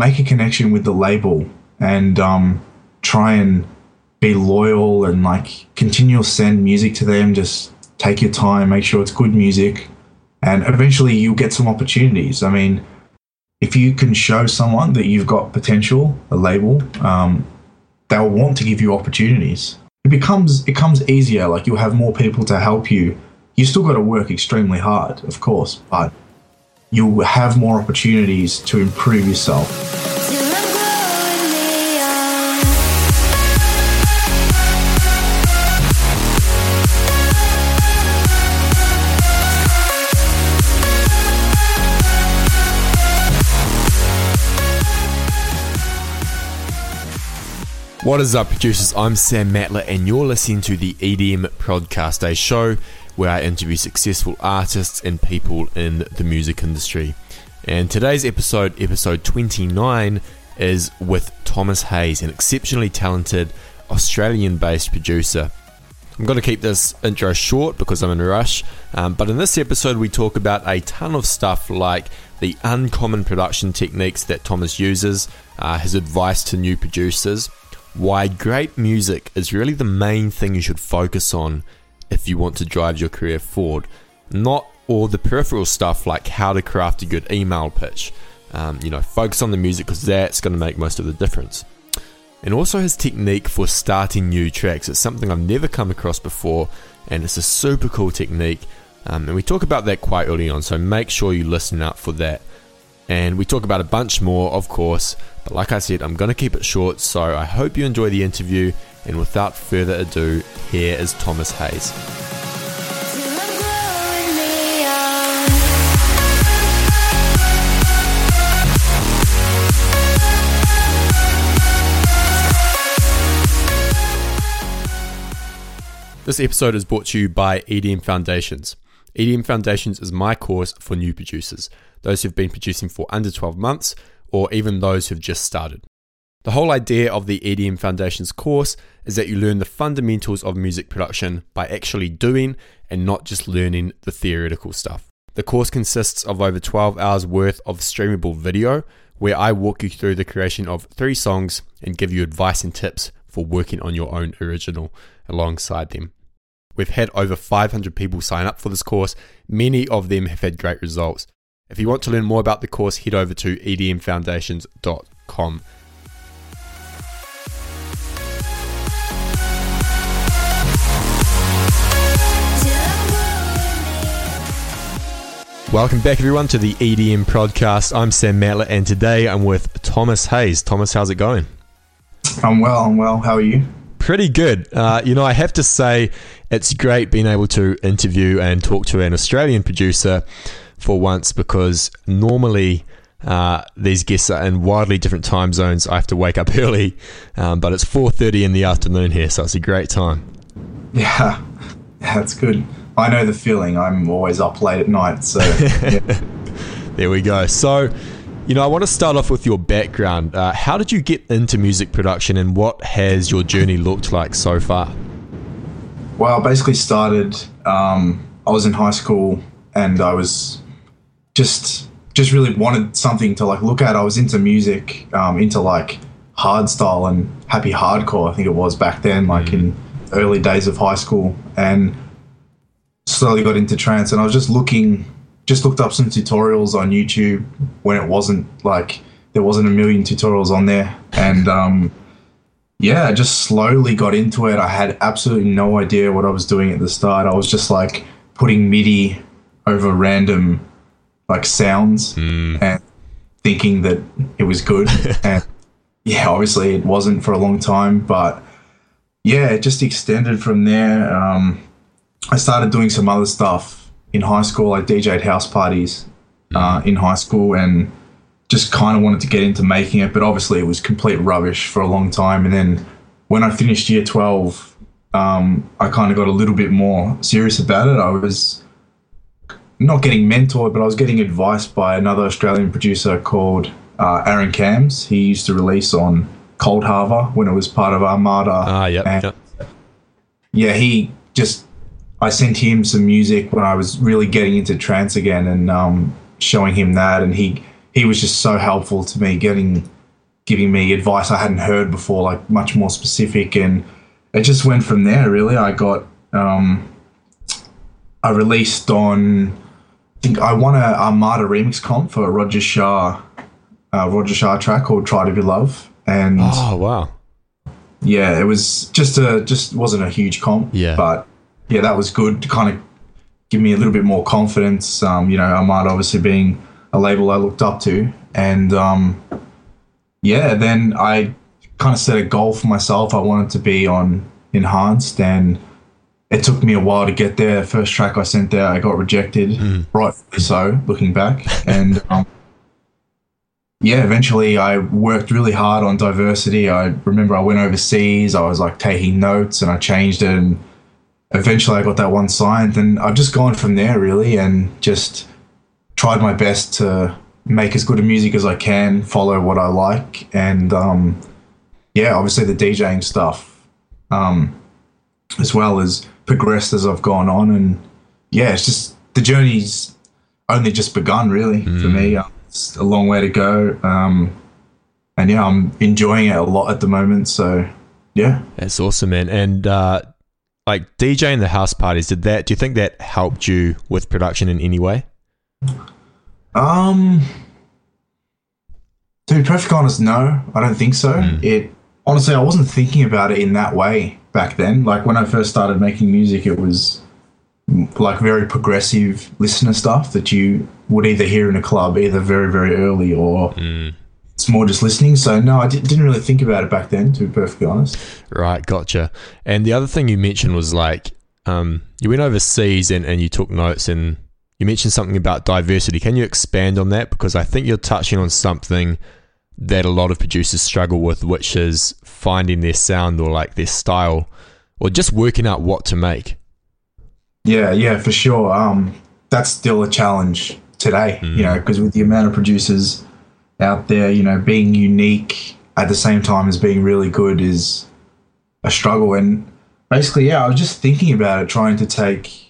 make a connection with the label and um, try and be loyal and like continue to send music to them. Just take your time, make sure it's good music, and eventually you'll get some opportunities. I mean, if you can show someone that you've got potential, a label, um, they'll want to give you opportunities. It becomes it comes easier. Like you'll have more people to help you. You still got to work extremely hard, of course, but you'll have more opportunities to improve yourself. What is up, producers? I'm Sam Matla, and you're listening to the EDM Prodcast, a show where I interview successful artists and people in the music industry. And today's episode, episode 29, is with Thomas Hayes, an exceptionally talented Australian based producer. I'm going to keep this intro short because I'm in a rush, um, but in this episode, we talk about a ton of stuff like the uncommon production techniques that Thomas uses, uh, his advice to new producers why great music is really the main thing you should focus on if you want to drive your career forward, not all the peripheral stuff like how to craft a good email pitch. Um, you know, focus on the music because that's going to make most of the difference. And also his technique for starting new tracks. It's something I've never come across before, and it's a super cool technique. Um, and we talk about that quite early on, so make sure you listen up for that. And we talk about a bunch more, of course, but like I said, I'm going to keep it short, so I hope you enjoy the interview. And without further ado, here is Thomas Hayes. This episode is brought to you by EDM Foundations. EDM Foundations is my course for new producers, those who've been producing for under 12 months or even those who've just started. The whole idea of the EDM Foundations course is that you learn the fundamentals of music production by actually doing and not just learning the theoretical stuff. The course consists of over 12 hours worth of streamable video where I walk you through the creation of three songs and give you advice and tips for working on your own original alongside them. We've had over 500 people sign up for this course. Many of them have had great results. If you want to learn more about the course, head over to edmfoundations.com. Welcome back, everyone, to the EDM Prodcast. I'm Sam Matla, and today I'm with Thomas Hayes. Thomas, how's it going? I'm well. I'm well. How are you? Pretty good. Uh, you know, I have to say, it's great being able to interview and talk to an Australian producer for once because normally uh, these guests are in wildly different time zones. I have to wake up early, um, but it's 4:30 in the afternoon here, so it's a great time. Yeah, that's good. I know the feeling. I'm always up late at night, so yeah. there we go. So. You know, I want to start off with your background. Uh, how did you get into music production and what has your journey looked like so far? Well, I basically started, um, I was in high school and I was just just really wanted something to like look at. I was into music, um, into like hardstyle and happy hardcore. I think it was back then, like mm. in early days of high school, and slowly got into trance. And I was just looking, just looked up some tutorials on YouTube when it wasn't like there wasn't a million tutorials on there, and um, yeah, I just slowly got into it. I had absolutely no idea what I was doing at the start. I was just like putting MIDI over random like sounds mm. and thinking that it was good. and yeah, obviously it wasn't for a long time, but yeah, it just extended from there. Um, I started doing some other stuff in high school. I DJed house parties uh, in high school and just kind of wanted to get into making it, but obviously it was complete rubbish for a long time. And then when I finished year 12, um, I kind of got a little bit more serious about it. I was not getting mentored, but I was getting advice by another Australian producer called uh, Aaron Cams. He used to release on Coldharbour when it was part of Armada. Ah, yep, yep. Yeah, he just. I sent him some music when I was really getting into trance again, and um, showing him that, and he he was just so helpful to me, getting giving me advice I hadn't heard before, like much more specific, and it just went from there. Really, I got um, I released on. I think I won a Armada remix comp for Roger Shah, uh, Roger Shah track called "Try to Be Love," and Oh wow. yeah, it was just a just wasn't a huge comp. Yeah. But yeah, that was good to kind of give me a little bit more confidence. Um, you know, Armada obviously being a label I looked up to, and um, yeah, then I kind of set a goal for myself. I wanted to be on Enhanced, and it took me a while to get there. First track I sent there, I got rejected, rightfully so, looking back, and. Um, yeah, eventually I worked really hard on diversity. I remember I went overseas, I was like taking notes and I changed it and eventually I got that one signed and I've just gone from there really and just tried my best to make as good a music as I can, follow what I like and um, yeah, obviously the DJing stuff um, as well as progressed as I've gone on and yeah, it's just the journey's only just begun really for me. Uh, It's a long way to go. Um, and yeah, I'm enjoying it a lot at the moment. So yeah. That's awesome, man. And uh, like DJing the house parties, did that? Do you think that helped you with production in any way? Um, to be perfectly honest, no, I don't think so. It honestly, I wasn't thinking about it in that way back then. Like when I first started making music, it was mm, like very progressive listener stuff that you would either hear in a club either very very early or it's more just listening. So no, I di- didn't really think about it back then. To be perfectly honest. Right, gotcha. And the other thing you mentioned was like um, you went overseas and, and you took notes and you mentioned something about diversity. Can you expand on that? Because I think you're touching on something that a lot of producers struggle with, which is finding their sound or like their style or just working out what to make. Yeah, yeah, for sure. Um, that's still a challenge today, you know, because with the amount of producers out there, you know, being unique at the same time as being really good is a struggle. And basically, yeah, I was just thinking about it, trying to take,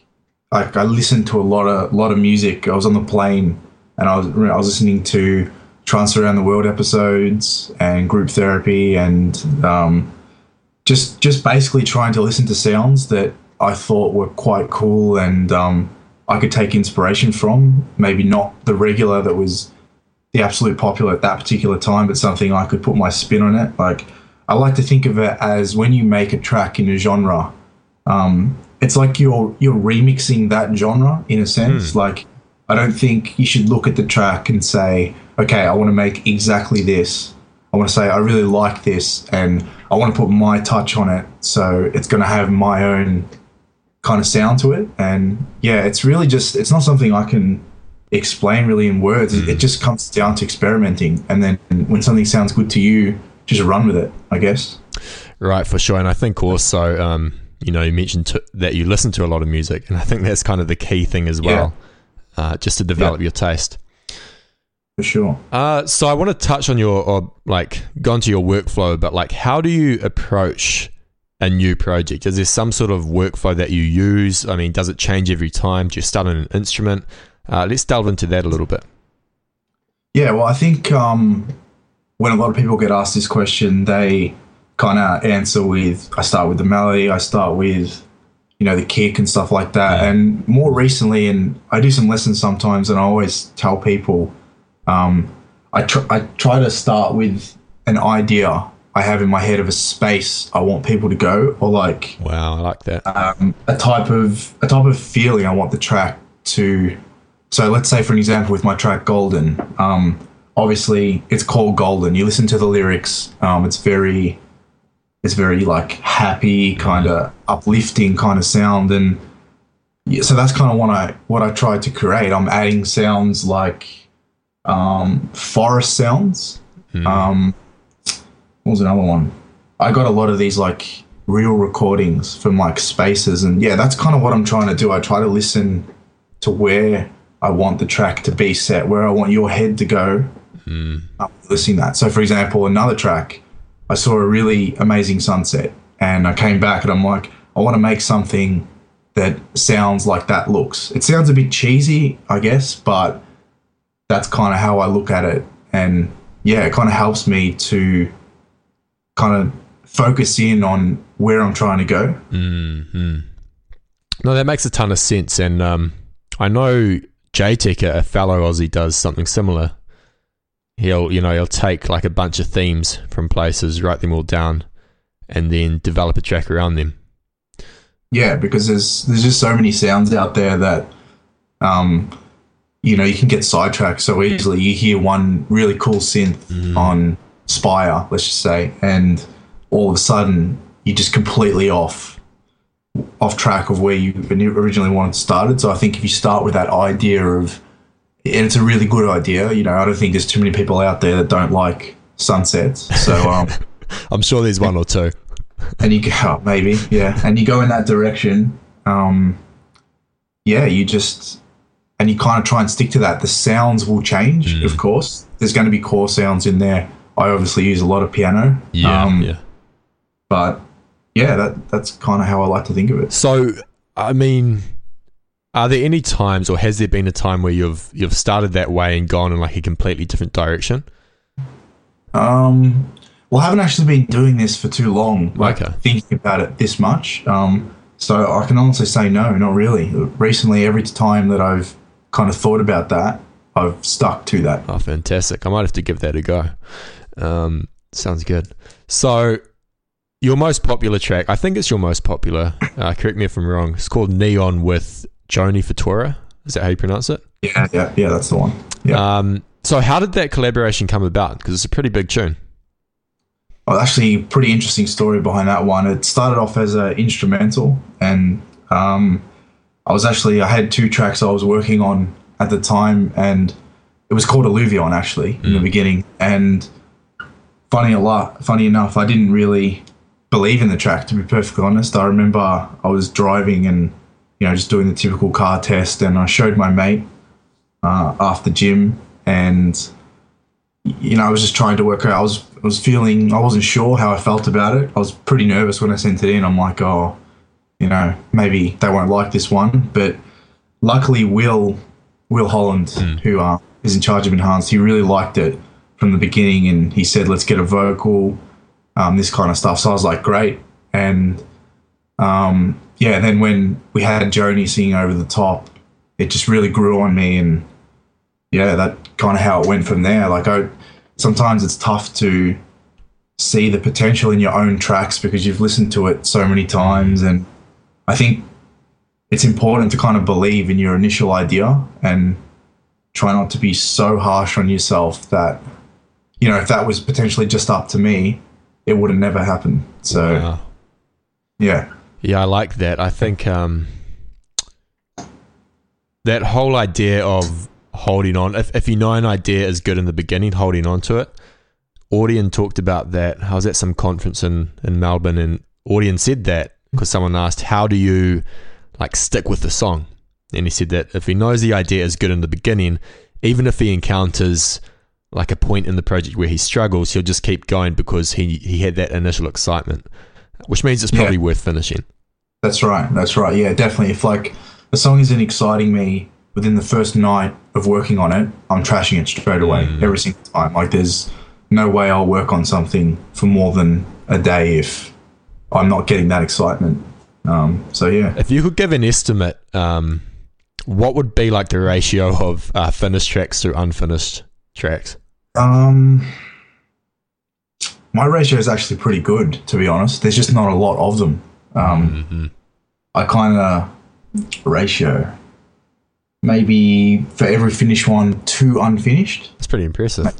like, I listened to a lot of lot of music. I was on the plane, and I was I was listening to Trance Around the World episodes and Group Therapy, and um, just just basically trying to listen to sounds that I thought were quite cool and um, I could take inspiration from. Maybe not the regular that was the absolute popular at that particular time, but something I could put my spin on it. Like I like to think of it as when you make a track in a genre, um, it's like you're you're remixing that genre in a sense. Like I don't think you should look at the track and say, okay, I want to make exactly this. I want to say I really like this and I want to put my touch on it, so it's going to have my own kind of sound to it. And yeah, it's really just it's not something I can explain really in words. It- It just comes down to experimenting, and then when something sounds good to you, just run with it. I guess. Right, for sure. And I think also, um, you know, you mentioned to, that you listen to a lot of music, and I think that's kind of the key thing as well, uh, just to develop your taste. For sure. Uh, so I want to touch on your, or like, go into your workflow, but like, how do you approach a new project? Is there some sort of workflow that you use? I mean, does it change every time? Do you start on an instrument? Uh, let's delve into that a little bit. Yeah, well, I think um, when a lot of people get asked this question, they kind of answer with I start with the melody, I start with you know the kick and stuff like that. And more recently, and I do some lessons sometimes, and I always tell people um, I tr- I try to start with an idea I have in my head of a space I want people to go, or like Wow, I like that. um, a type of a type of feeling I want the track to. So let's say, for an example, with my track "Golden," um, obviously it's called "Golden." You listen to the lyrics; um, it's very, it's very like happy, kind of uplifting kind of sound, and yeah, so that's kind of what I what I tried to create. I'm adding sounds like um, forest sounds. Um, what was another one? I got a lot of these like real recordings from like spaces, and yeah, that's kind of what I'm trying to do. I try to listen to where I want the track to be set, where I want your head to go. I'm listening that. So, for example, another track, I saw a really amazing sunset, and I came back and I'm like, I want to make something that sounds like that looks. It sounds a bit cheesy, I guess, but that's kind of how I look at it, and yeah, it kind of helps me to kind of focus in on where I'm trying to go. Mm-hmm. No, that makes a ton of sense, and um, I know Jaytech, a fellow Aussie, does something similar. He'll, you know, he'll take like a bunch of themes from places, write them all down, and then develop a track around them. Yeah, because there's there's just so many sounds out there that, um, you know, you can get sidetracked so easily. You hear one really cool synth mm. on Spire, let's just say, and all of a sudden you're just completely off off track of where you originally wanted to start it. So I think if you start with that idea of, and it's a really good idea, you know, I don't think there's too many people out there that don't like sunsets. So um, I'm sure there's one or two. and you go, oh, maybe, yeah, and you go in that direction. Um, yeah, you just, and you kind of try and stick to that. The sounds will change, mm. of course. There's going to be core sounds in there. I obviously use a lot of piano. Yeah, um, yeah. But yeah, that that's kind of how I like to think of it. So, I mean, are there any times, or has there been a time where you've you've started that way and gone in like a completely different direction? Um, well, I haven't actually been doing this for too long, like okay. thinking about it this much. Um, so I can honestly say no, not really. Recently, every time that I've kind of thought about that, I've stuck to that. Oh, fantastic! I might have to give that a go. Um, sounds good. So your most popular track, I think it's your most popular. Uh, correct me if I'm wrong. It's called Neon with Joni Fatora. Is that how you pronounce it? Yeah, yeah, yeah. That's the one. Yeah. Um, so how did that collaboration come about? Because it's a pretty big tune. Well, actually, pretty interesting story behind that one. It started off as an instrumental, and um, I was actually I had two tracks I was working on at the time, and it was called Alluvion actually in mm. the beginning. And funny a lot, funny enough, I didn't really believe in the track. To be perfectly honest, I remember I was driving and you know just doing the typical car test, and I showed my mate uh, after gym, and you know I was just trying to work out. I was I was feeling I wasn't sure how I felt about it. I was pretty nervous when I sent it in. I'm like, oh, you know, maybe they won't like this one, but luckily Will Will Holland, mm. who uh, is in charge of Enhanced, he really liked it from the beginning, and he said, let's get a vocal um, this kind of stuff. So I was like, great. And um, yeah, then when we had Joni singing over the top, it just really grew on me. And yeah, that kind of how it went from there. Like, I sometimes it's tough to see the potential in your own tracks because you've listened to it so many times. And I think it's important to kind of believe in your initial idea and try not to be so harsh on yourself that, you know, if that was potentially just up to me, it would have never happened. So, wow. yeah. Yeah, I like that. I think um, that whole idea of holding on, if, if you know an idea is good in the beginning, holding on to it. Audien talked about that. I was at some conference in, in Melbourne and Audien said that because someone asked, How do you like stick with the song? And he said that if he knows the idea is good in the beginning, even if he encounters like a point in the project where he struggles, he'll just keep going because he he had that initial excitement, which means it's probably yeah. worth finishing. That's right. That's right. Yeah, definitely. If like a song isn't exciting me within the first night of working on it, I'm trashing it straight away mm. every single time. Like there's no way I'll work on something for more than a day if I'm not getting that excitement. Um, so yeah. If you could give an estimate, um, what would be like the ratio of uh, finished tracks to unfinished tracks? Um, my ratio is actually pretty good, to be honest. There's just not a lot of them. Um, mm-hmm. I kind of ratio maybe for every finished one, two unfinished. That's pretty impressive.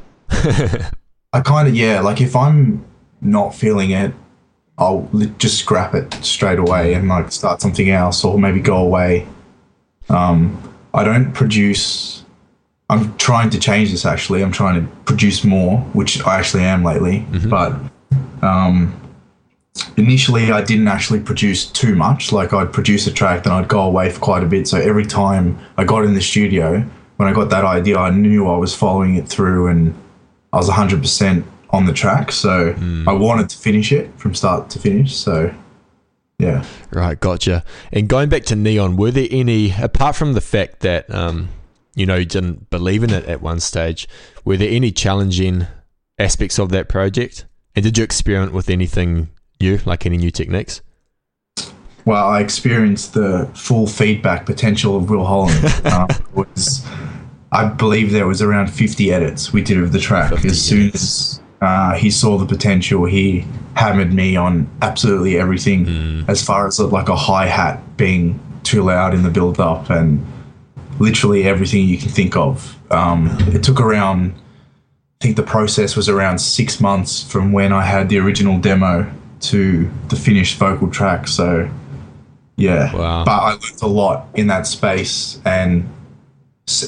I kind of yeah, like if I'm not feeling it, I'll just scrap it straight away and like start something else, or maybe go away. Um, I don't produce I'm trying to change this actually. I'm trying to produce more, which I actually am lately. Mm-hmm. But um, initially, I didn't actually produce too much. Like I'd produce a track, then I'd go away for quite a bit. So every time I got in the studio, when I got that idea, I knew I was following it through, and I was 100% on the track. So mm. I wanted to finish it from start to finish. So yeah. Right, gotcha. And going back to Neon, were there any apart from the fact that um, you know you didn't believe in it at one stage. Were there any challenging aspects of that project? And did you experiment with anything new, like any new techniques? Well, I experienced the full feedback potential of Will Holland. uh, was, I believe there was around 50 edits we did of the track. As soon as uh, he saw the potential, he hammered me on absolutely everything mm. as far as like a hi hat being too loud in the build up and literally everything you can think of. Um, it took around, I think the process was around six months from when I had the original demo to the finished vocal track. So, yeah. Wow. But I learned a lot in that space. And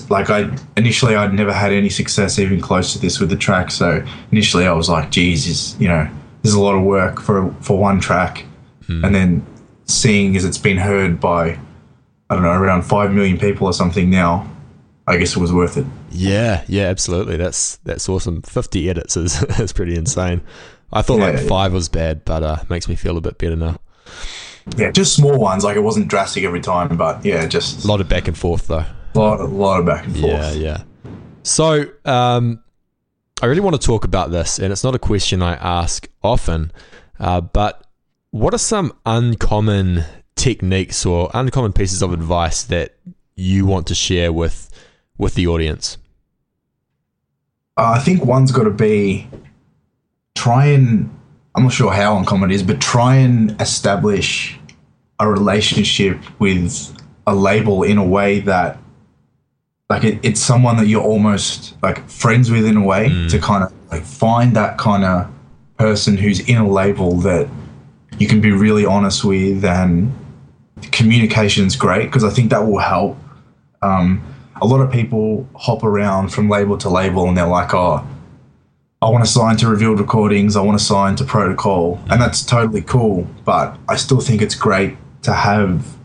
like, I initially, I'd never had any success even close to this with the track. So, initially, I was like, Jesus, you know, there's a lot of work for, for one track. Hmm. And then seeing as it's been heard by I don't know around five million people or something now, I guess it was worth it. Yeah, yeah, absolutely. That's that's awesome. Fifty edits is is pretty insane. I thought yeah, like five yeah. was bad, but uh, makes me feel a bit better now. Yeah, just small ones. Like it wasn't drastic every time, but yeah, just a lot of back and forth though. A lot, a lot of back and forth. Yeah, yeah. So, um, I really want to talk about this, and it's not a question I ask often, uh, but what are some uncommon techniques or uncommon pieces of advice that you want to share with with the audience? Uh, I think one's got to be try and I'm not sure how uncommon it is, but try and establish a relationship with a label in a way that like it, it's someone that you're almost like friends with in a way mm. to kind of like find that kind of person who's in a label that you can be really honest with and communication is great because I think that will help. Um, a lot of people hop around from label to label and they're like, oh, I want to sign to Revealed Recordings, I want to sign to Protocol, and that's totally cool. But I still think it's great to have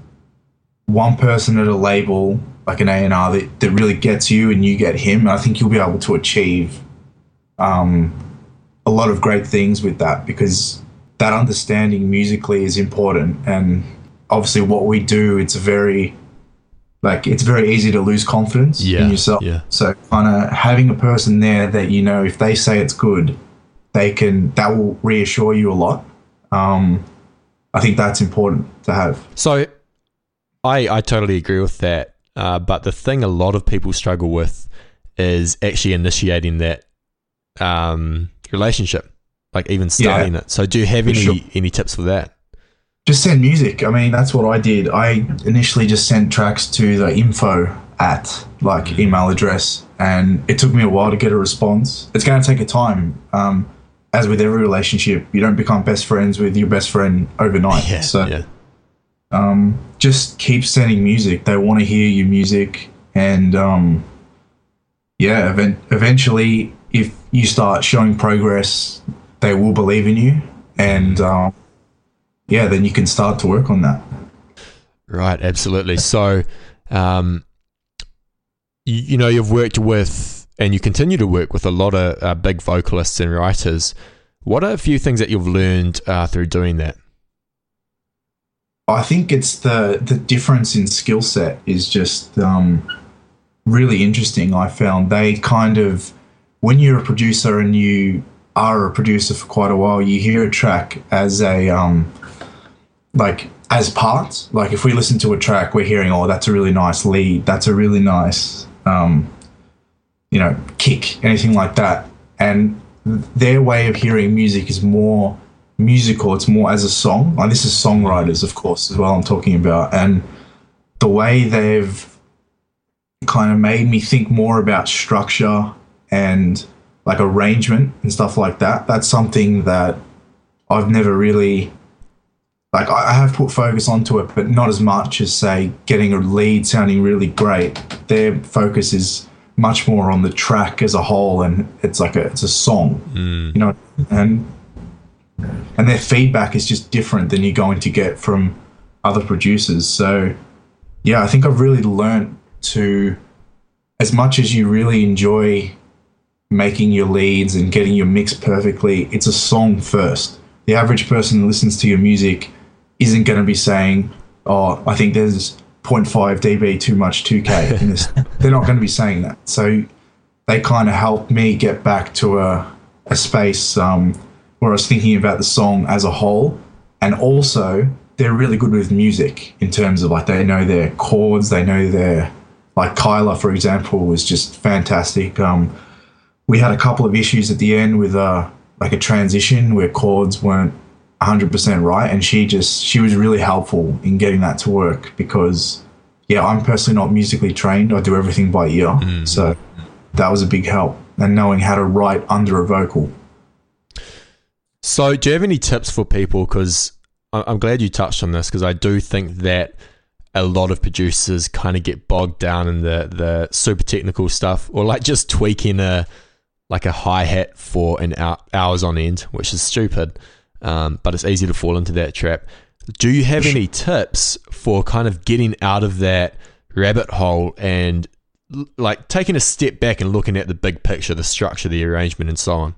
one person at a label like an A&R that, that really gets you and you get him. And I think you'll be able to achieve um, a lot of great things with that because that understanding musically is important and obviously what we do it's very like it's very easy to lose confidence yeah, in yourself yeah. so kind of having a person there that you know if they say it's good they can that will reassure you a lot um, i think that's important to have so i i totally agree with that uh, but the thing a lot of people struggle with is actually initiating that um, relationship like even starting yeah, it. So do you have any sure. any tips for that? Just send music. I mean, that's what I did. I initially just sent tracks to the info at like email address, and it took me a while to get a response. It's going to take a time. Um, as with every relationship, you don't become best friends with your best friend overnight. Yeah, so, yeah. Um, just keep sending music. They want to hear your music, and um, yeah, event- eventually, if you start showing progress, they will believe in you, and um, yeah, then you can start to work on that. Right, absolutely. So, um, you, you, know, you've worked with and you continue to work with a lot of uh, big vocalists and writers. What are a few things that you've learned uh, through doing that? I think it's the the difference in skill set is just um, really interesting. I found they kind of when you're a producer and you are a producer for quite a while, you hear a track as a um, like as parts. Like if we listen to a track, we're hearing, oh, that's a really nice lead, that's a really nice, um, you know, kick, anything like that. And their way of hearing music is more musical. It's more as a song. Like this is songwriters, of course, as well. I'm talking about, and the way they've kind of made me think more about structure and like arrangement and stuff like that. That's something that I've never really like I have put focus onto it, but not as much as say getting a lead sounding really great. Their focus is much more on the track as a whole, and it's like a it's a song, mm. you know, and and their feedback is just different than you're going to get from other producers. So yeah, I think I've really learned to as much as you really enjoy making your leads and getting your mix perfectly, it's a song first. The average person listens to your music isn't going to be saying, "Oh, I think there's 0.5 dB too much 2K. in this. They're not going to be saying that. So they kind of helped me get back to a, a space um, where I was thinking about the song as a whole. And also, they're really good with music in terms of like they know their chords, they know their like Kyler, for example, was just fantastic. Um, we had a couple of issues at the end with uh, like a transition where chords weren't 100% right, and she just she was really helpful in getting that to work because yeah, I'm personally not musically trained. I do everything by ear, mm. so that was a big help, and knowing how to write under a vocal. So, do you have any tips for people? Because I'm glad you touched on this because I do think that a lot of producers kind of get bogged down in the the super technical stuff or like just tweaking a like a hi hat for an hour, hours on end, which is stupid. Um, but it's easy to fall into that trap. Do you have any tips for kind of getting out of that rabbit hole and like taking a step back and looking at the big picture, the structure, the arrangement, and so on?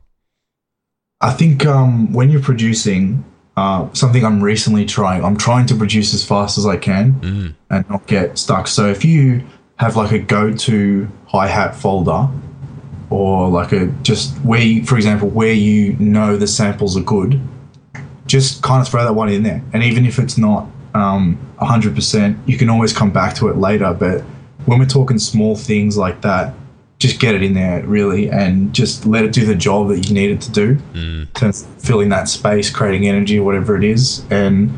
I think um, when you're producing, uh, something I'm recently trying. I'm trying to produce as fast as I can mm. and not get stuck. So if you have like a go-to hi hat folder, or like a just where, you, for example, where you know the samples are good, just kind of throw that one in there. And even if it's not um, 100%, you can always come back to it later. But when we're talking small things like that, just get it in there really and just let it do the job that you need it to do mm. filling that space creating energy whatever it is and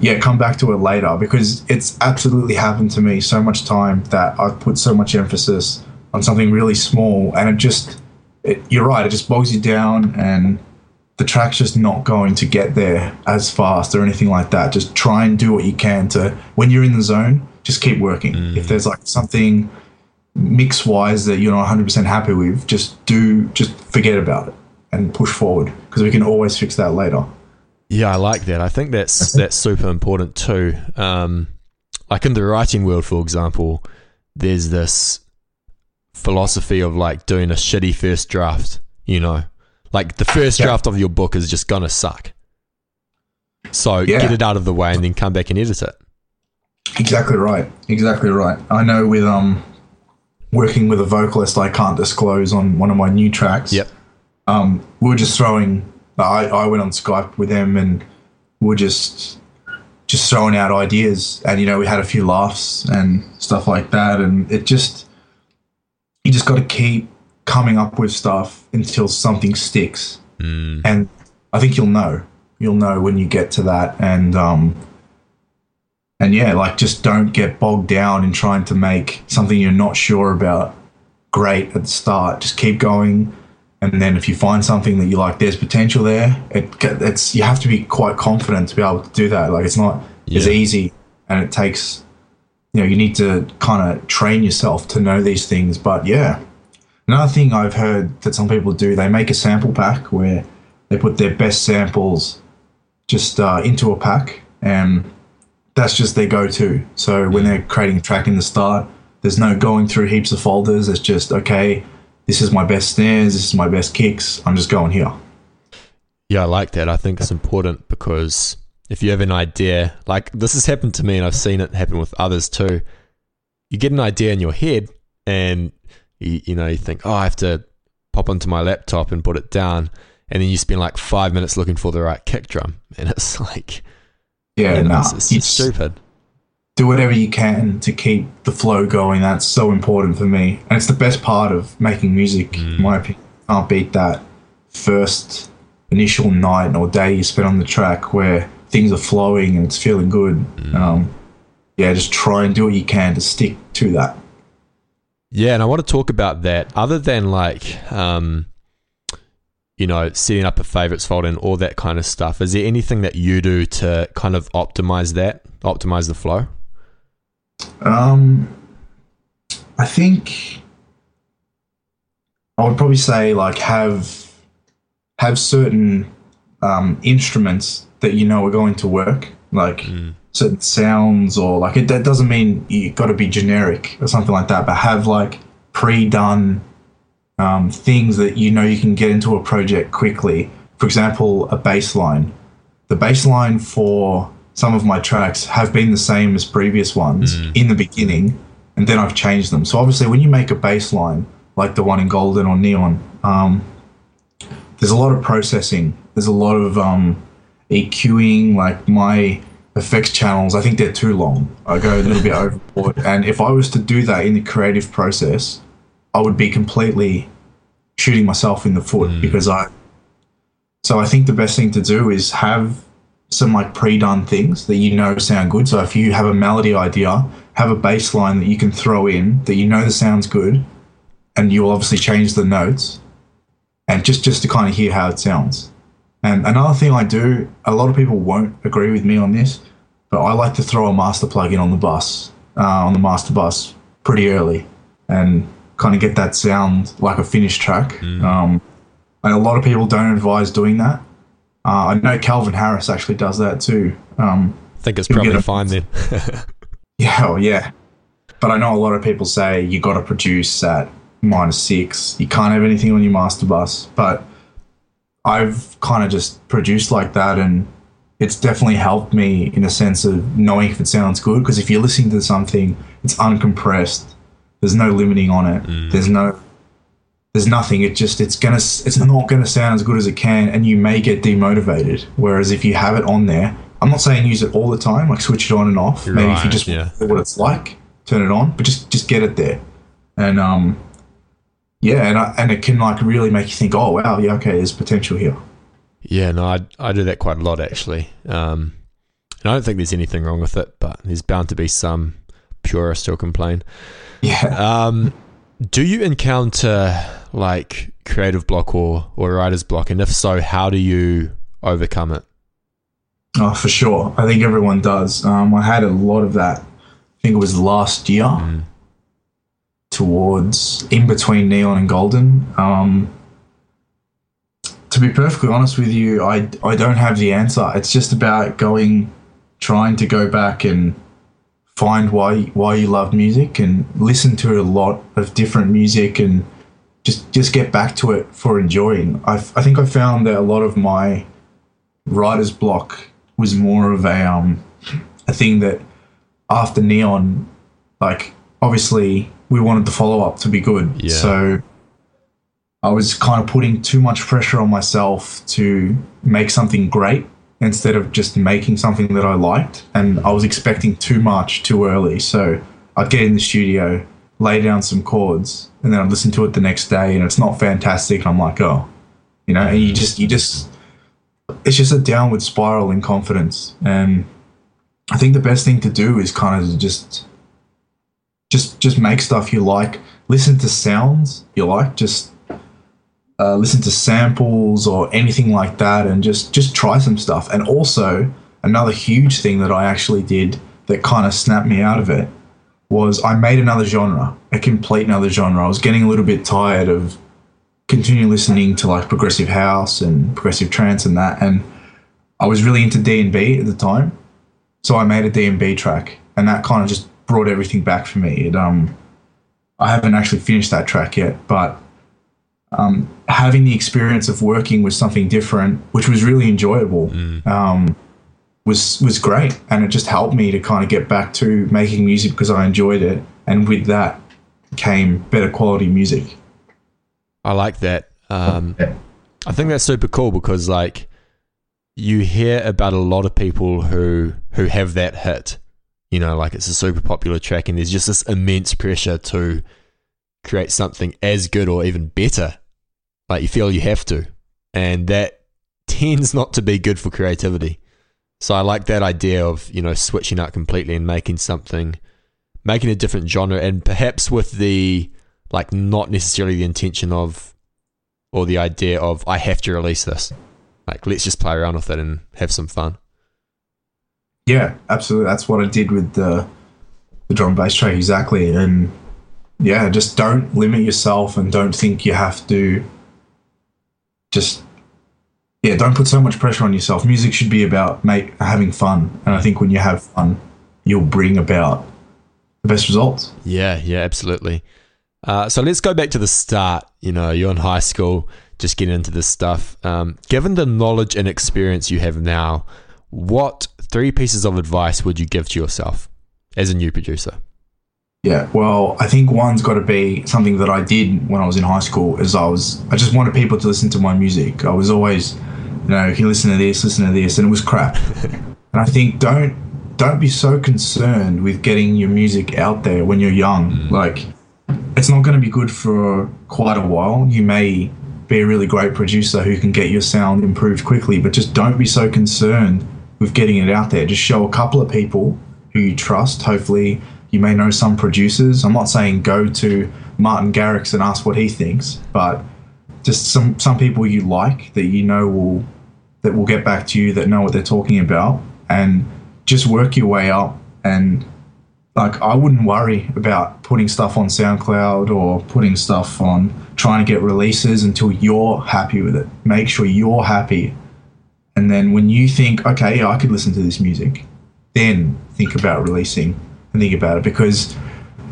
yeah come back to it later because it's absolutely happened to me so much time that i've put so much emphasis on something really small and it just it, you're right it just bogs you down and the track's just not going to get there as fast or anything like that just try and do what you can to when you're in the zone just keep working mm. if there's like something mix wise that you're not 100% happy with, just do, just forget about it and push forward because we can always fix that later. Yeah, I like that. I think that's that's super important too. Um, like in the writing world, for example, there's this philosophy of like doing a shitty first draft. You know, like the first yeah. draft of your book is just gonna suck. So yeah. get it out of the way and then come back and edit it. Exactly right. Exactly right. I know with um working with a vocalist I can't disclose on one of my new tracks. Yep. Um, we were just throwing. I, I went on Skype with them and we are just just throwing out ideas, and you know we had a few laughs and stuff like that, and it just you just got to keep coming up with stuff until something sticks, mm. and I think you'll know. You'll know when you get to that, and um, and yeah, like just don't get bogged down in trying to make something you're not sure about great at the start. Just keep going, and then if you find something that you like, there's potential there. It, it's you have to be quite confident to be able to do that. Like it's not yeah. as easy, and it takes you know you need to kind of train yourself to know these things. But yeah, another thing I've heard that some people do, they make a sample pack where they put their best samples just uh, into a pack and that's just their go-to. So when they're creating a track in the start, there's no going through heaps of folders. It's just okay. This is my best snares. This is my best kicks. I'm just going here. Yeah, I like that. I think it's important because if you have an idea, like this has happened to me, and I've seen it happen with others too. You get an idea in your head, and you, you know you think, oh, I have to pop onto my laptop and put it down, and then you spend like five minutes looking for the right kick drum, and it's like yeah, no, nah, it's, it's stupid. Do whatever you can to keep the flow going. That's so important for me, and it's the best part of making music. Mm. In my opinion, can't beat that first initial night or day you spend on the track where things are flowing and it's feeling good. Mm. Um, yeah, just try and do what you can to stick to that. Yeah, and I want to talk about that. Other than like, um, you know, setting up a favorites folder and all that kind of stuff. Is there anything that you do to kind of optimize that, optimize the flow? Um, I think I would probably say like have have certain um, instruments that you know are going to work, like mm. Certain sounds or like it. That doesn't mean you've got to be generic or something like that, but have like pre-done um, things that you know you can get into a project quickly. For example, a bass line. The bass line for some of my tracks have been the same as previous ones Mm. in the beginning, and then I've changed them. So obviously, when you make a bass line like the one in Golden or Neon, um, there's a lot of processing. There's a lot of um, EQing. Like my effects channels, I think they're too long. I go a little bit overboard. And if I was to do that in the creative process, I would be completely shooting myself in the foot hmm. because I. So I think the best thing to do is have some like pre-done things that you know sound good. So if you have a melody idea, have a bass line that you can throw in that you know that sounds good, and you'll obviously change the notes, and just just to kind of hear how it sounds. And another thing I do, a lot of people won't agree with me on this, but I like to throw a master plug in on the bus, uh, on the master bus pretty early, and kind of get that sound like a finished track. Um, and a lot of people don't advise doing that. Uh, I know Calvin Harris actually does that too. Um, I think it's probably a- fine then. yeah, well, yeah. But I know a lot of people say you got to produce at minus six. You can't have anything on your master bus. But I've kind of just produced like that, and it's definitely helped me in a sense of knowing if it sounds good. Because if you're listening to something, it's uncompressed. There's no limiting on it. There's no. There's nothing. It just it's gonna it's not gonna sound as good as it can, and you may get demotivated. Whereas if you have it on there, I'm not saying use it all the time, like switch it on and off. Maybe if you just yeah. know what it's like, turn it on, but just just get it there, and um, yeah, and I, and it can like really make you think, oh wow, yeah, okay, there's potential here. Yeah, no, I, I do that quite a lot actually. Um, and I don't think there's anything wrong with it, but there's bound to be some purists who'll complain. Yeah, Um, do you encounter like creative block or, or writer's block? And if so, how do you overcome it? oh for sure. I think everyone does. Um, I had a lot of that. I think it was last year. Mm. Towards in between neon and golden. Um, to be perfectly honest with you, I, I don't have the answer. It's just about going, trying to go back and find why why you love music and listen to a lot of different music and just just get back to it for enjoying. I I think I found that a lot of my writer's block was more of a um a thing that after neon like obviously we wanted the follow up to be good. Yeah. So I was kind of putting too much pressure on myself to make something great instead of just making something that I liked. And I was expecting too much too early. So I'd get in the studio, lay down some chords, and then I'd listen to it the next day and it's not fantastic. And I'm like, oh, you know, and you mm. just, you just, it's just a downward spiral in confidence. And I think the best thing to do is kind of just just just make stuff you like. Listen to sounds you like. Just uh, listen to samples or anything like that, and just just try some stuff. And also another huge thing that I actually did that kind of snapped me out of it was I made another genre, a complete another genre. I was getting a little bit tired of continuing listening to like progressive house and progressive trance and that, and I was really into D and B at the time. So I made a D&B track, and that kind of just brought everything back for me. It, um, I haven't actually finished that track yet, but um, having the experience of working with something different, which was really enjoyable, um, was was great, and it just helped me to kind of get back to making music because I enjoyed it, and with that came better quality music. I like that. Um, I think that's super cool because like you hear about a lot of people who who have that hit. You know, like it's a super popular track, and there's just this immense pressure to create something as good or even better. Like you feel you have to, and that tends not to be good for creativity. So I like that idea of you know switching out completely and making something, making a different genre, and perhaps with the like not necessarily the intention of or the idea of I have to release this. Like let's just play around with it and have some fun. Yeah, absolutely. That's what I did with the the drum bass track exactly. And yeah, just don't limit yourself and don't think you have to just yeah, don't put so much pressure on yourself. Music should be about make having fun. And I think when you have fun, you'll bring about the best results. Yeah, yeah, absolutely. Uh, so let's go back to the start. You know, you're in high school, just getting into this stuff. Um, given the knowledge and experience you have now, what three pieces of advice would you give to yourself as a new producer? Yeah, well, I think one's got to be something that I did when I was in high school. Is I was I just wanted people to listen to my music. I was always, you know, can you listen to this, listen to this, and it was crap. and I think don't don't be so concerned with getting your music out there when you're young. Mm. Like, it's not going to be good for quite a while. You may be a really great producer who can get your sound improved quickly, but just don't be so concerned with getting it out there. Just show a couple of people who you trust. Hopefully, you may know some producers. I'm not saying go to Martin Garrix and ask what he thinks, but just some some people you like that you know will that will get back to you that know what they're talking about and just work your way up and like I wouldn't worry about putting stuff on SoundCloud or putting stuff on trying to get releases until you're happy with it. Make sure you're happy. And then when you think, okay, I could listen to this music, then think about releasing and think about it because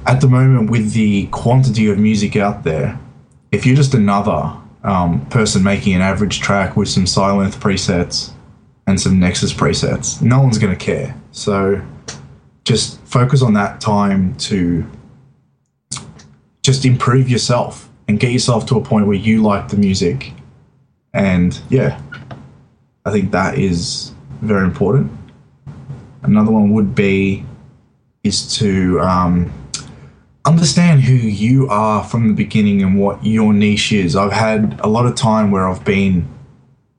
at the moment with the quantity of music out there, if you're just another um, person making an average track with some Sylenth presets and some Nexus presets, no one's going to care. So just focus on that time to just improve yourself and get yourself to a point where you like the music. And yeah, I think that is very important. Another one would be is to um, understand who you are from the beginning and what your niche is. I've had a lot of time where I've been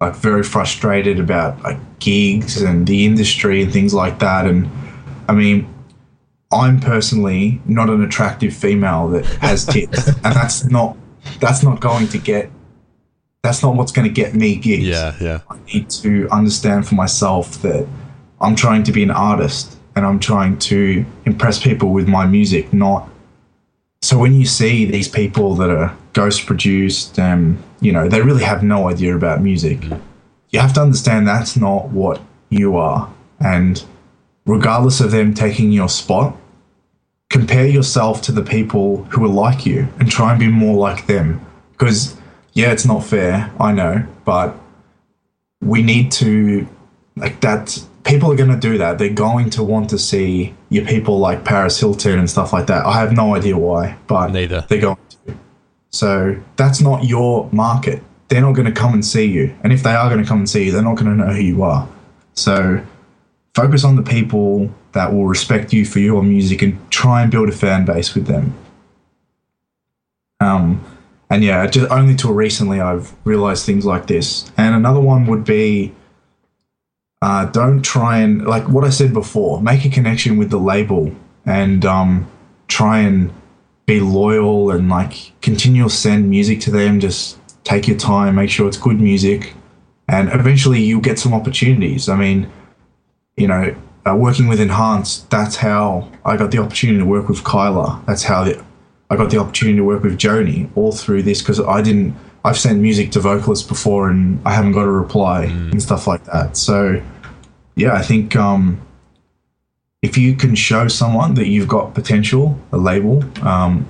like very frustrated about like gigs and the industry and things like that, and I mean, I'm personally not an attractive female that has tits, and that's not that's not going to get that's not what's going to get me gigs. Yeah, yeah. I need to understand for myself that I'm trying to be an artist and I'm trying to impress people with my music, not so when you see these people that are ghost produced and you know they really have no idea about music, mm. you have to understand that's not what you are. And regardless of them taking your spot, compare yourself to the people who are like you and try and be more like them. Because, yeah, it's not fair, I know, but we need to, like, that. People are going to do that. They're going to want to see your people like Paris Hilton and stuff like that. I have no idea why, but neither they're going to. So that's not your market. They're not going to come and see you. And if they are going to come and see you, they're not going to know who you are. So focus on the people that will respect you for your music and try and build a fan base with them. Um, and yeah, just only till recently I've realized things like this. And another one would be uh, don't try and like what I said before, make a connection with the label and um, try and be loyal and like continue to send music to them. Just take your time, make sure it's good music, and eventually you'll get some opportunities. I mean you know, uh, working with Enhanced, that's how I got the opportunity to work with Kyler. That's how the, I got the opportunity to work with Joni all through this because I didn't. I've sent music to vocalists before and I haven't got a reply mm. and stuff like that. So, yeah, I think um, if you can show someone that you've got potential, a label, um,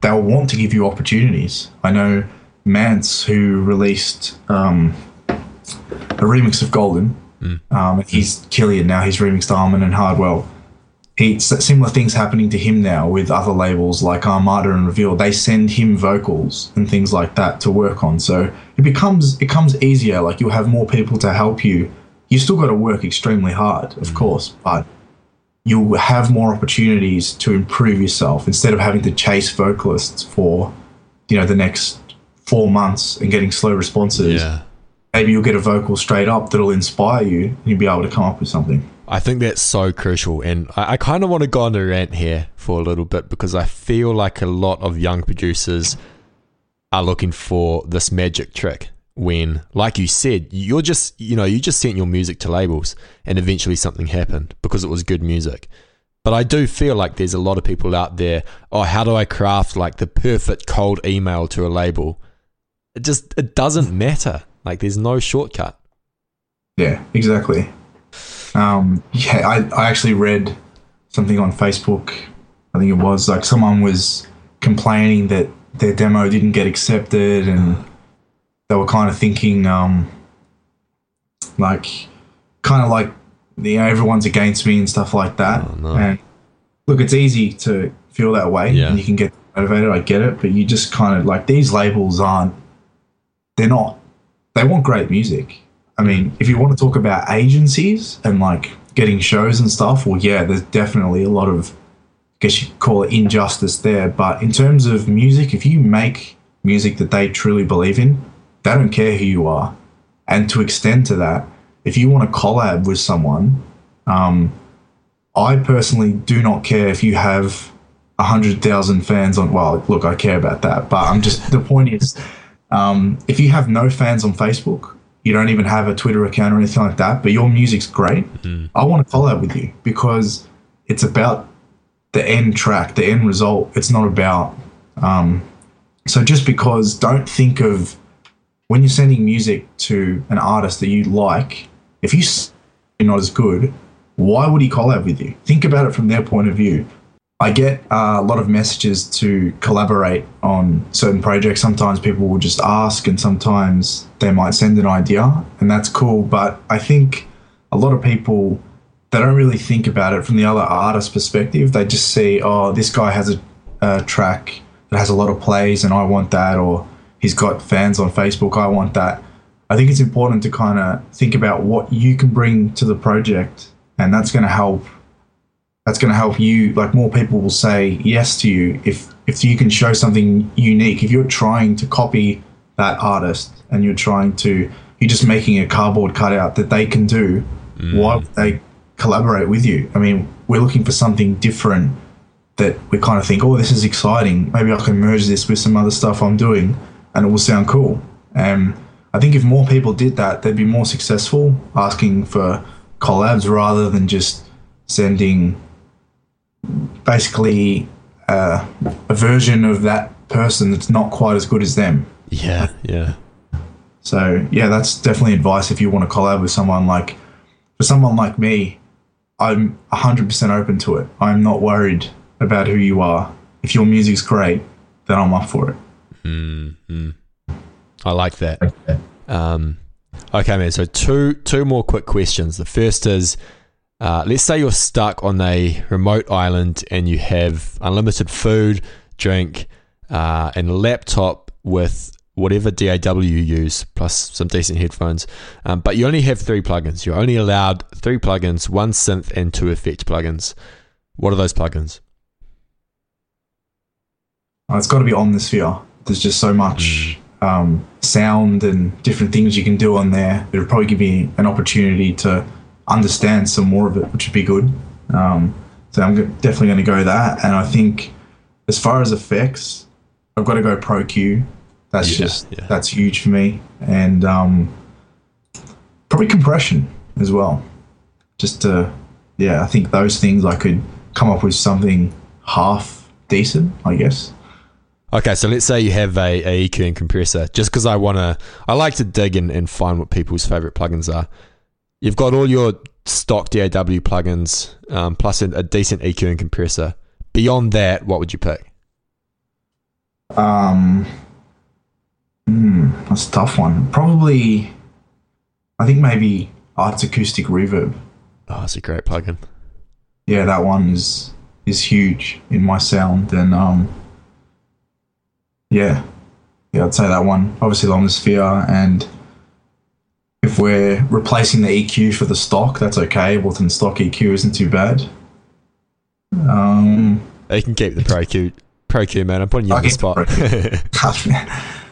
they'll want to give you opportunities. I know Mance, who released um, a remix of Golden, Mm. Um, he's Killian now. He's remixed Armin and Hardwell. He similar things happening to him now with other labels like Armada and Reveal. They send him vocals and things like that to work on. So it becomes it comes easier. Like you'll have more people to help you. You still got to work extremely hard, of mm. course, but you'll have more opportunities to improve yourself instead of having to chase vocalists for you know the next four months and getting slow responses. Yeah maybe you'll get a vocal straight up that'll inspire you and you'll be able to come up with something. I think that's so crucial. And I, I kind of want to go on a rant here for a little bit because I feel like a lot of young producers are looking for this magic trick when, like you said, you're just, you know, you just sent your music to labels and eventually something happened because it was good music. But I do feel like there's a lot of people out there, oh, how do I craft like the perfect cold email to a label? It just, it doesn't matter like there's no shortcut. Yeah, exactly. Um, yeah, I, I actually read something on Facebook. I think it was like someone was complaining that their demo didn't get accepted, and they were kind of thinking, um, like, kind of like you know, everyone's against me and stuff like that. Oh, no. And look, it's easy to feel that way, Yeah. and you can get motivated. I get it, but you just kind of like these labels aren't. They're not. They want great music. I mean, if you want to talk about agencies and like getting shows and stuff, well, yeah, there's definitely a lot of, I guess you call it injustice there. But in terms of music, if you make music that they truly believe in, they don't care who you are. And to extend to that, if you want to collab with someone, um, I personally do not care if you have a hundred thousand fans on. Well, look, I care about that, but I'm just the point is, um, if you have no fans on Facebook, you don't even have a Twitter account or anything like that, but your music's great. I want to collab with you because it's about the end track, the end result. It's not about. Um, so just because, don't think of when you're sending music to an artist that you like, if you're not as good, why would he collab with you? Think about it from their point of view. I get uh, a lot of messages to collaborate on certain projects. Sometimes people will just ask, and sometimes they might send an idea, and that's cool. But I think a lot of people they don't really think about it from the other artist perspective. They just see, oh, this guy has a, a track that has a lot of plays, and I want that, or he's got fans on Facebook, I want that. I think it's important to kind of think about what you can bring to the project, and that's going to help. That's going to help you. Like more people will say yes to you if if you can show something unique. If you're trying to copy that artist and you're trying to, you're just making a cardboard cutout that they can do. Mm. Why would they collaborate with you? I mean, we're looking for something different that we kind of think, oh, this is exciting. Maybe I can merge this with some other stuff I'm doing, and it will sound cool. And I think if more people did that, they'd be more successful asking for collabs rather than just sending basically uh, a version of that person that's not quite as good as them. Yeah, yeah. So yeah, that's definitely advice if you want to collab with someone like for someone like me, I'm 100% open to it. I'm not worried about who you are. If your music's great, then I'm up for it. Hmm. I like that. Um, okay, man. So two two more quick questions. The first is, uh, let's say you're stuck on a remote island and you have unlimited food, drink, uh, and a laptop with whatever DAW you use, plus some decent headphones. Um, but you only have three plugins. You're only allowed three plugins: one synth and two effect plugins. What are those plugins? Uh, It's got to be Omnisphere. There's just so much um, sound and different things you can do on there. It'll probably give me an opportunity to understand some more of it, which would be good. Um, so I'm definitely going to go that. And I think as far as effects, I've got to go Pro Q. That's Yeah, just yeah. that's huge for me. And um, probably compression as well. Just to yeah, I think those things I could come up with something half decent, I guess. Okay, so let's say you have a, a EQ and compressor. Just because I want to, I like to dig and, and find what people's favorite plugins are. You've got all your stock DAW plugins, um, plus a, a decent EQ and compressor. Beyond that, what would you pick? Um, hmm, that's a tough one. Probably, I think maybe Arts Acoustic Reverb. Oh, it's a great plugin. Yeah, that one is is huge in my sound, and um, yeah, yeah, I'd say that one. Obviously, Omnisphere, and if we're replacing the EQ for the stock, that's okay. Ableton stock EQ isn't too bad. Um, You can keep the Pro Q, Pro Q, man. I'm putting you on the spot.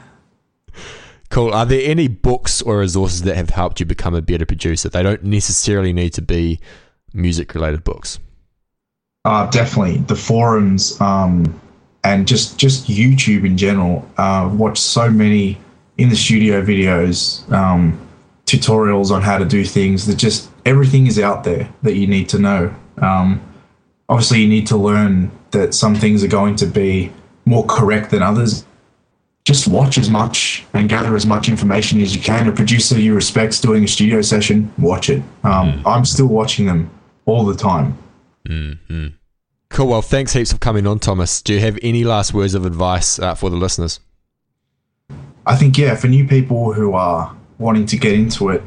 Cool. Are there any books or resources that have helped you become a better producer? They don't necessarily need to be music related books. Uh, definitely the forums um, and just just YouTube in general. Uh, watch so many in the studio videos, um, tutorials on how to do things. That just everything is out there that you need to know. Um, obviously, you need to learn that some things are going to be more correct than others. Just watch as much and gather as much information as you can. A producer you respect's doing a studio session, watch it. Um, I'm still watching them all the time. Cool. Well, thanks heaps for coming on, Thomas. Do you have any last words of advice uh, for the listeners? I think yeah, for new people who are wanting to get into it,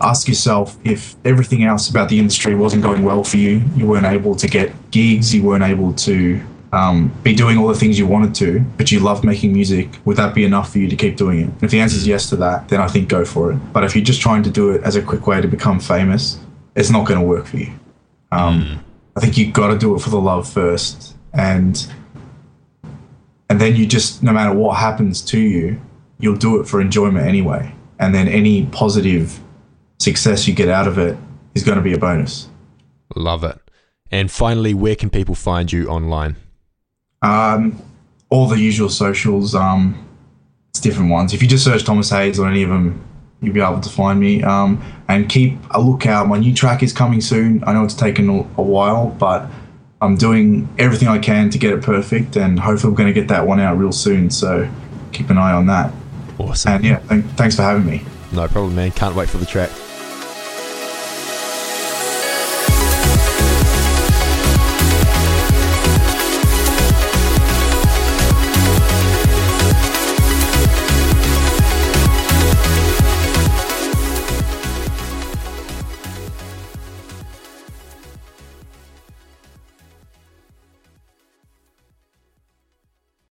ask yourself if everything else about the industry wasn't going well for you, you weren't able to get gigs, you weren't able to um, be doing all the things you wanted to, but you love making music, would that be enough for you to keep doing it? If the answer is yes to that, then I think go for it. But if you're just trying to do it as a quick way to become famous, it's not going to work for you. Um. I think you've got to do it for the love first, and and then you just no matter what happens to you, you'll do it for enjoyment anyway. And then any positive success you get out of it is going to be a bonus. Love it. And finally, where can people find you online? Um, all the usual socials. Um, it's different ones. If you just search Thomas Hayes on any of them, you'll be able to find me. Um, and keep a lookout. My new track is coming soon. I know it's taken a, a while, but I'm doing everything I can to get it perfect, and hopefully, we're going to get that one out real soon. So keep an eye on that. Awesome. And yeah, th- thanks for having me. No problem, man. Can't wait for the track.